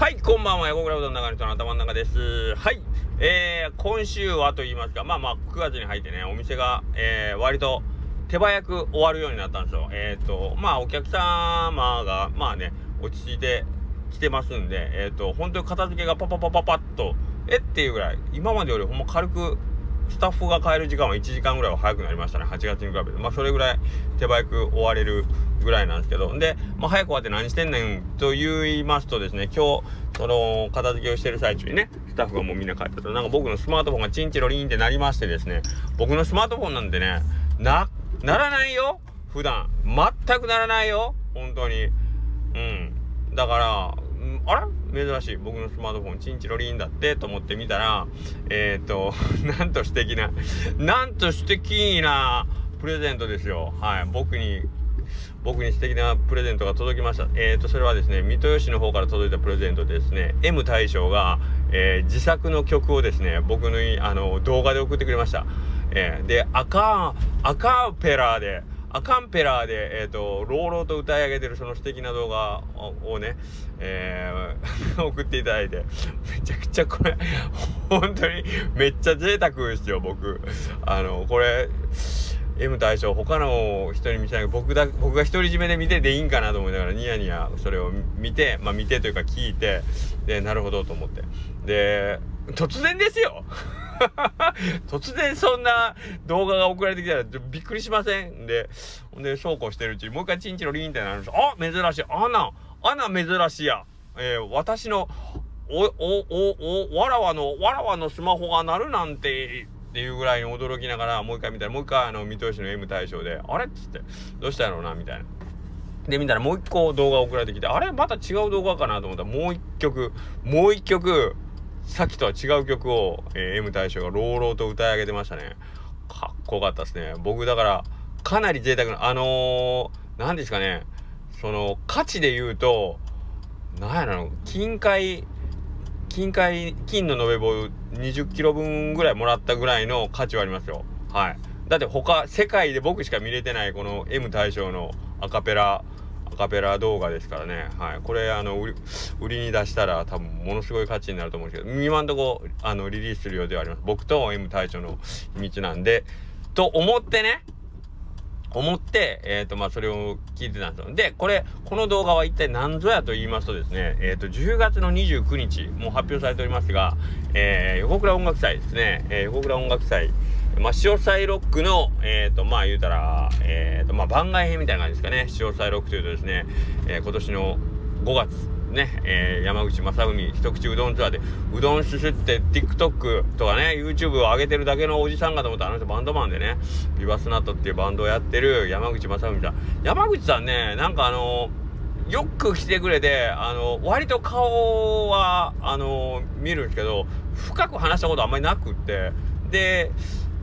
はい、こんばんは。横倉うどんの中の人の頭の中です。はい。えー、今週はと言いますか、まあまあ、9月に入ってね、お店が、えー、割と手早く終わるようになったんですよ。えっ、ー、と、まあ、お客様が、まあね、落ち着いてきてますんで、えっ、ー、と、本当に片付けがパパパパパッと、えっていうぐらい、今までよりほんま軽くスタッフが帰る時間は1時間ぐらいは早くなりましたね。8月に比べて。まあ、それぐらい手早く終われるぐらいなんですけど。で、まあ、早く終わって何してんねんと言いますとですね、今日、その、片付けをしてる最中にね、スタッフがもうみんな帰ったと、なんか僕のスマートフォンがチンチロリーンってなりましてですね、僕のスマートフォンなんでね、な、ならないよ普段。全くならないよ本当に。うん。だから、あれ珍しい。僕のスマートフォン、チンチロリンだってと思って見たら、えっ、ー、と、なんと素敵な、なんと素敵なプレゼントですよ。はい。僕に、僕に素敵なプレゼントが届きました。えっ、ー、と、それはですね、三豊市の方から届いたプレゼントですね、M 大将が、えー、自作の曲をですね、僕のあの動画で送ってくれました。えー、で、アカー、アカペラで、アカンペラーで、えっ、ー、と、朗々と歌い上げてるその素敵な動画をね、えー、送っていただいて、めちゃくちゃこれ、本当にめっちゃ贅沢ですよ、僕。あの、これ、M 大将他の人に見せない僕だ僕が独り占めで見てでいいんかなと思いながらニヤニヤそれを見てまあ見てというか聞いてでなるほどと思って。で突然ですよ。突然そんな動画が送られてきたらびっくりしません？で、ほんで、そうこうしてるうちにもう一回チンチロリンってなるんですあ珍しい。あな、あな珍しいや。えー、私の、お、お、お、お、わらわの、わらわのスマホが鳴るなんて、っていうぐらいに驚きながら、もう一回見たら、もう一回あの、見通しの M 対象で、あれっつって、どうしたやろうな、みたいな。で、見たらもう一個動画送られてきて、あれ？また違う動画かなと思ったら、もう一曲、もう一曲、さっきとは違う曲を、えー、M 大将が朗々と歌い上げてましたね。かっこよかったですね。僕だから、かなり贅沢な、あのー、何ですかね、その、価値で言うと、なんやろ、金塊、金塊、金の延べ棒20キロ分ぐらいもらったぐらいの価値はありますよ。はい。だって他、世界で僕しか見れてないこの M 大将のアカペラアカペラ動画ですからね。はい。これ、あの、売り売りに出したら多分ものすごい価値になると思うんですけど、今んとこ、あの、リリースする予定はあります。僕と M 隊長の秘密なんで、と思ってね、思って、えっ、ー、と、まあ、それを聞いてたんですよ。で、これ、この動画は一体何ぞやと言いますとですね、えっ、ー、と、10月の29日、もう発表されておりますが、えー、横倉音楽祭ですね、えー、横倉音楽祭、まあ、潮祭ロックの、えっ、ー、と、まあ、言うたら、えっ、ー、と、まあ、番外編みたいな感じですかね。潮祭ロックというとですね、えー、今年の5月、ね、えー、山口正文一口うどんツアーで、うどんすすって TikTok とかね、YouTube を上げてるだけのおじさんかと思った、あの人バンドマンでね、ビバスナットっていうバンドをやってる山口正文さん。山口さんね、なんかあのよく来てくれて、あの、割と顔は、あの、見るんですけど、深く話したことあんまりなくって、で、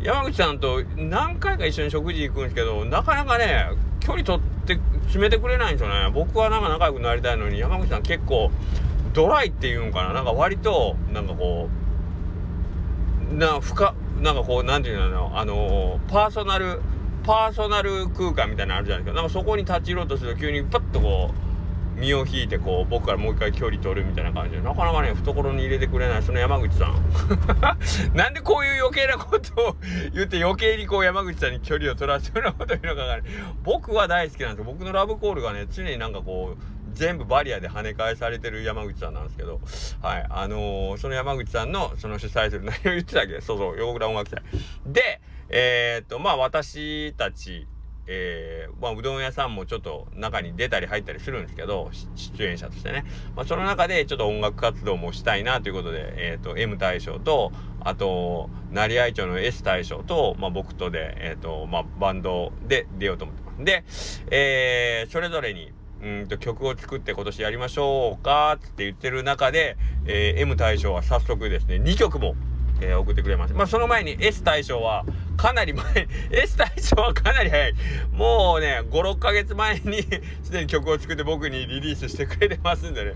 山口さんと何回か一緒に食事行くんですけど、なかなかね、距離取ってって決めてくれないんですよね。僕はなんか仲良くなりたいのに、山口さん結構ドライっていうんかな。なんか割と、なんかこう、な、深、なんかこう、なんていうの、あの、パーソナル、パーソナル空間みたいなのあるじゃないですか。なんかそこに立ち入ろうとすると急にパッとこう、身を引いてこう僕からもう一回距離取るみたいな感じでなかなかね懐に入れてくれないその山口さん なんでこういう余計なことを言って余計にこう山口さんに距離を取らせるようなこと言うのかが、ね、僕は大好きなんですよ僕のラブコールがね常になんかこう全部バリアで跳ね返されてる山口さんなんですけど、はい、あのー、その山口さんのその主催する何を言ってたっけそうそう、横倉音楽祭。で、えー、っと、まあ私たち、えー、まあ、うどん屋さんもちょっと中に出たり入ったりするんですけど、出演者としてね。まあ、その中でちょっと音楽活動もしたいなということで、えっ、ー、と、M 大将と、あと、成合町の S 大将と、まあ、僕とで、えっ、ー、と、まあ、バンドで出ようと思ってます。で、えー、それぞれに、うんと曲を作って今年やりましょうかって言ってる中で、えー、M 大将は早速ですね、2曲もえー、送ってくれました。まあ、その前に S 大将は、かなり前、S 大将はかなり早い。もうね、5、6ヶ月前に すでに曲を作って僕にリリースしてくれてますんでね。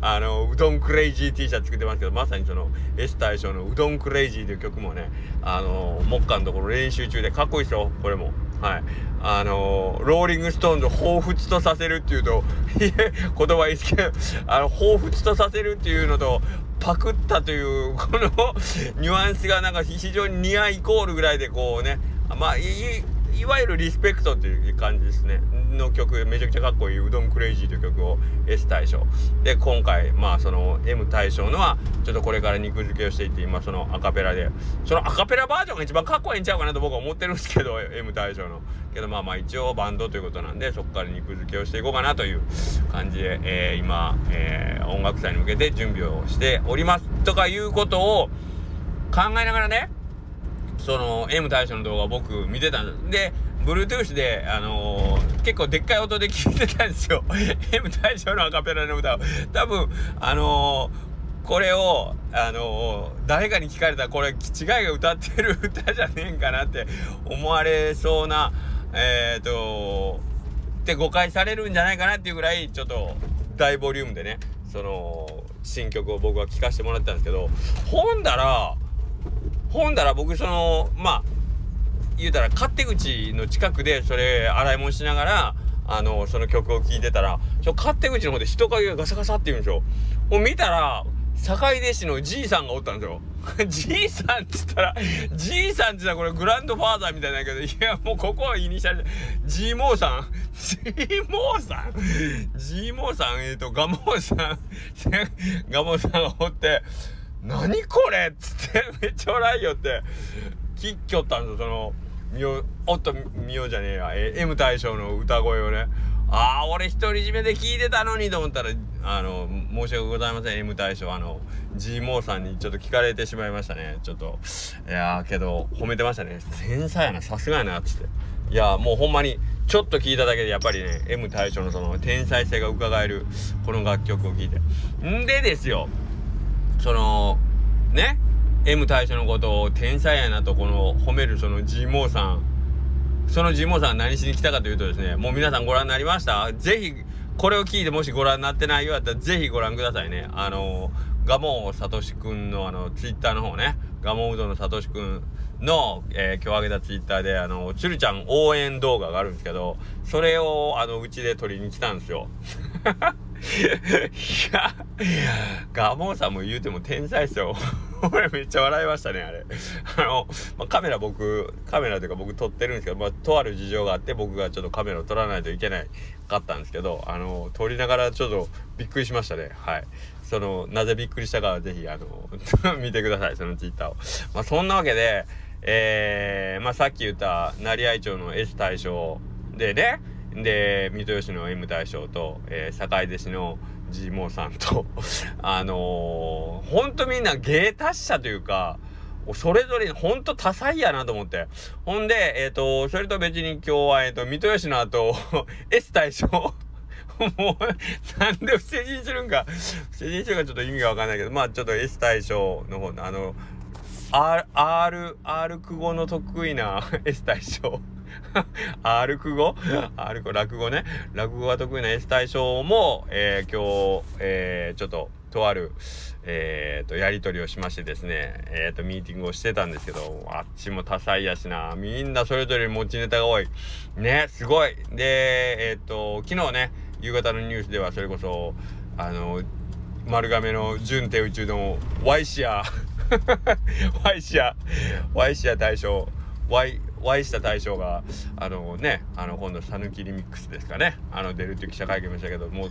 あの、うどんクレイジー T シャツ作ってますけど、まさにその S 大将のうどんクレイジーという曲もね、あの、目下のところ練習中でかっこいいですよ、これも。はいあのローリング・ストーンズを彷彿とさせるっていうと言葉いいですけどあの彷彿とさせるっていうのとパクったというこのニュアンスがなんか非常に似合いイコールぐらいでこうね。まあいいいわゆるリスペクトっていう感じですね。の曲めちゃくちゃかっこいい「うどんクレイジー」という曲を S 大賞で今回まあその M 大賞のはちょっとこれから肉付けをしていって今そのアカペラで。そのアカペラバージョンが一番かっこいいんちゃうかなと僕は思ってるんですけど M 大賞の。けどまあまあ一応バンドということなんでそこから肉付けをしていこうかなという感じで、えー、今、えー、音楽祭に向けて準備をしております。とかいうことを考えながらねその M 大賞の動画を僕見てたんです。で、Bluetooth で、あのー、結構でっかい音で聞いてたんですよ。M 大賞のアカペラの歌を。多分、あのー、これを、あのー、誰かに聞かれたらこれ、違いが歌ってる歌じゃねえんかなって思われそうな、えっ、とって誤解されるんじゃないかなっていうぐらい、ちょっと大ボリュームでね、その、新曲を僕は聴かせてもらったんですけど、ほんだら、ほんだら僕そのまあ言うたら勝手口の近くでそれ洗い物しながらあのその曲を聴いてたらその勝手口の方で人影がガサガサって言うんですよ。もう見たら坂出市のじいさんがおったんですよ。じいさんっつったら、じいさんって言ったらこれグランドファーザーみたいなんだけど、いやもうここはイニシャル、ジーモーさんジーモーさんジーモーさんえっ、と、ガモーさんガモーさんがおって、何これ？っつって めっちゃ笑いよって。聞きょったんですよそのみおおっとみおじゃねえや、え M 大将の歌声をねああ俺独り占めで聞いてたのにと思ったらあの申し訳ございません。M 大将あの G モーさんにちょっと聞かれてしまいましたね。ちょっといやけど褒めてましたね。天才やな。さすがやなっつって。いやもうほんまにちょっと聞いただけでやっぱりね M 大将のその天才性が伺えるこの楽曲を聴いて。んでですよ。そのね M 大将のことを天才やなとこの褒めるその G モーさんその G モーさん何しに来たかというとですねもう皆さんご覧になりました？ぜひこれを聞いてもしご覧になってないようだったらぜひご覧くださいね。あのガモさとしくんのあのツイッターの方ね。ガモうどんのさとしくんの、えー、今日上げたツイッターであのつるちゃん応援動画があるんですけどそれをあのうちで撮りに来たんですよ。いや、ガモンさんも言うても天才っすよ。俺めっちゃ笑いましたね、あれ。あの、まあ、カメラ僕、カメラというか僕撮ってるんですけど、まあ、とある事情があって僕がちょっとカメラを撮らないといけないかったんですけど、あの、撮りながらちょっとびっくりしましたね。はい。その、なぜびっくりしたかはぜひ、あの、見てください、そのツイッターを。まあ、そんなわけで、えー、まあ、さっき言った成合町の S 大賞でね、で水戸吉の M 大将と、えー、坂出市の G モーさんと あのー、ほんとみんな芸達者というかそれぞれほんと多彩やなと思って。ほんで、えっ、ー、と、それと別に今日は、えっ、ー、と、水戸吉の後、S 大将 もう、なんで不正人するんか、不正人するかちょっと意味がわかんないけど、まあちょっと S 大将の方の、あの、R、R、R 句語の得意な S 大将。R 句語 ?R 語、落語ね。落語が得意な S 大将も、えー、今日、えー、ちょっと、とある、えー、と、やり取りをしましてですね、えー、と、ミーティングをしてたんですけど、あっちも多彩やしな、みんなそれぞれ持ちネタが多い。ね、すごい。で、えっ、ー、と、昨日ね、夕方のニュースではそれこそ、あの、丸亀の準手宇宙のワイシア、ワイシア、ワイシア大将、ワイ、お会いした大将があのねあの今度讃岐リミックスですかね。あの出るっていう記者会見ましたけどもう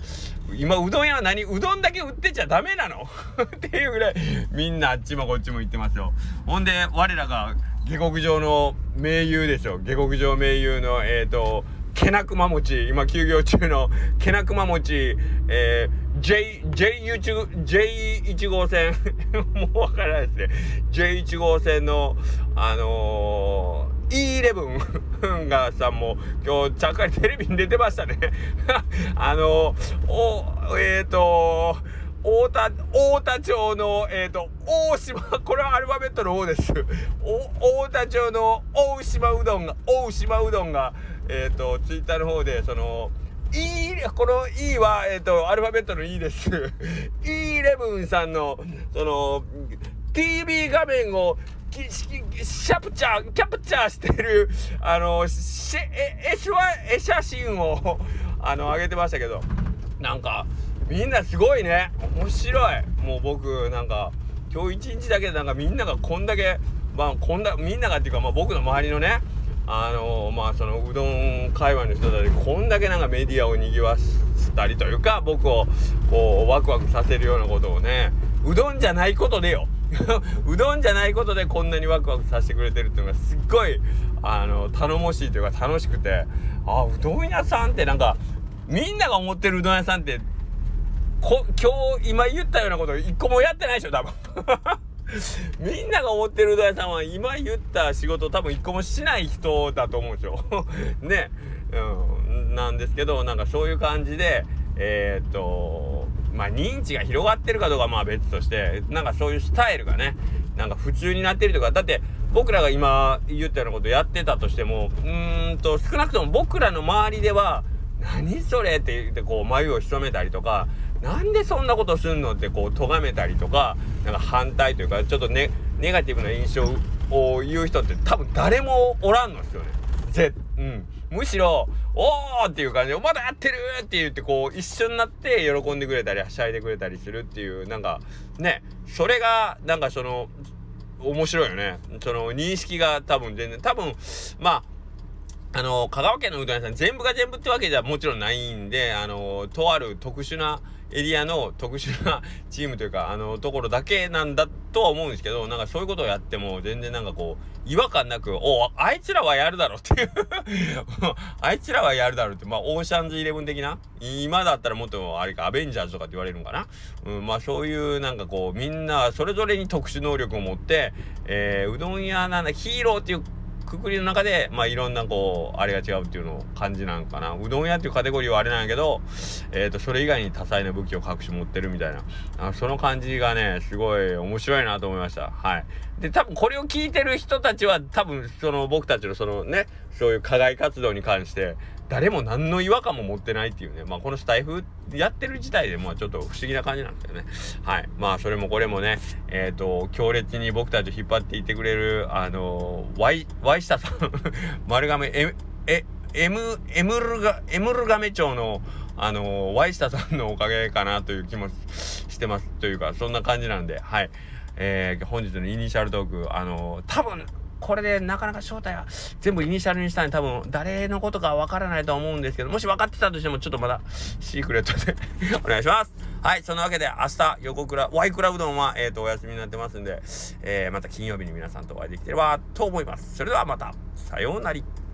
今うどん屋は何うどんだけ売ってちゃダメなの？っていうぐらいみんなあっちもこっちも行ってますよ。ほんで我らが下克上の盟友ですよ。下克上盟友のえっ、ー、とけなくま餅。今休業中のけなくま餅。えー J、J1、J1 号線。もうわからないですね。J1 号線の、あのー E11 がさんも今日ちゃっかりテレビに出てましたね。あのおえっ、ー、と太田太田町のえっ、ー、と大島これはアルファベットの O です。お太田町の大島うどんが大島うどんがえっ、ー、とツイッターの方でその E この E はえっ、とアルファベットの E です。E11 さんのその TV 画面をシャプチャーキャプチャーしてるあのしえ絵絵写真をあの上げてましたけど。なんかみんなすごいね。面白い。もう僕なんか今日一日だけでなんかみんながこんだけまあこんだみんながっていうか、まあ、僕の周りのねあのまあそのうどん界隈の人たちこんだけなんかメディアをにぎわせたりというか僕をこうワクワクさせるようなことをねうどんじゃないことでよ。うどんじゃないことでこんなにワクワクさせてくれてるっていうのがすっごいあの頼もしいというか楽しくてあうどん屋さんってなんかみんなが思ってるうどん屋さんってこ今日今言ったようなこと一個もやってないでしょ多分。みんなが思ってるうどん屋さんは今言った仕事多分一個もしない人だと思うんですよ。ね、うん、なんですけどなんかそういう感じでえー、っとまあ認知が広がってるかどうかはまあ別としてなんかそういうスタイルがねなんか普通になってるとかだって僕らが今言ったようなことやってたとしてもうーんと少なくとも僕らの周りでは何それって言ってこう眉を潜めたりとかなんでそんなことすんのってこう咎めたりとかなんか反対というかちょっとねネガティブな印象を言う人って多分誰もおらんのですよね。ぜうん、むしろ「おー!」っていう感じで「まだやってる!」って言ってこう一緒になって喜んでくれたりはしゃいでくれたりするっていうなんかねそれがなんかその面白いよねその認識が多分全然多分まああの香川県のうどん屋さん全部が全部ってわけじゃもちろんないんであのとある特殊なエリアの特殊なチームというかあのところだけなんだとは思うんですけどなんかそういうことをやっても全然なんかこう違和感なくおあいつらはやるだろうっていう あいつらはやるだろうってまあオーシャンズイレブン的な今だったらもっとあれかアベンジャーズとかって言われるんかな、うん、まあそういうなんかこうみんなそれぞれに特殊能力を持って、えー、うどん屋なんだヒーローっていうくくりの中で、まあ、いろんなこう、あれが違うっていうのを感じなんかな。うどん屋っていうカテゴリーはあれなんやけど、えっ、ー、と、それ以外に多彩な武器を隠し持ってるみたいな。あその感じがね、すごい面白いなと思いました。はい。で、多分これを聞いてる人たちは、多分その僕たちのそのね、そういう課外活動に関して、誰も何の違和感も持ってないっていうね、まあこのスタイフやってる自体で、まあちょっと不思議な感じなんですよね。はい。まあそれもこれもね、えっ、ー、と、強烈に僕たちを引っ張っていってくれる、あのー、ワイ、ワイ下さん 丸亀、え、え、エム、エムルガ、エムルガメ町の、あのー、ワイ下さんのおかげかなという気もしてます。というか、そんな感じなんで、はい。えー、本日のイニシャルトーク、あのー、多分、これでなかなか正体は全部イニシャルにしたんで多分誰のことかわからないと思うんですけど、もし分かってたとしてもちょっとまだシークレットで お願いします。はい、そんなわけで明日横倉、ワイクラうどんはえっ、ー、とお休みになってますんで、えー、また金曜日に皆さんとお会いできればと思います。それではまた、さようなら。